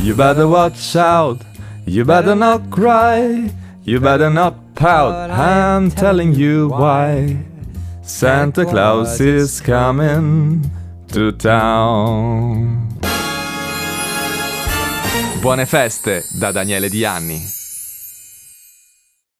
You better watch out, you better not cry, you better not pout, I'm telling you why. Santa Claus is coming to town. Buone feste da Daniele Di Anni.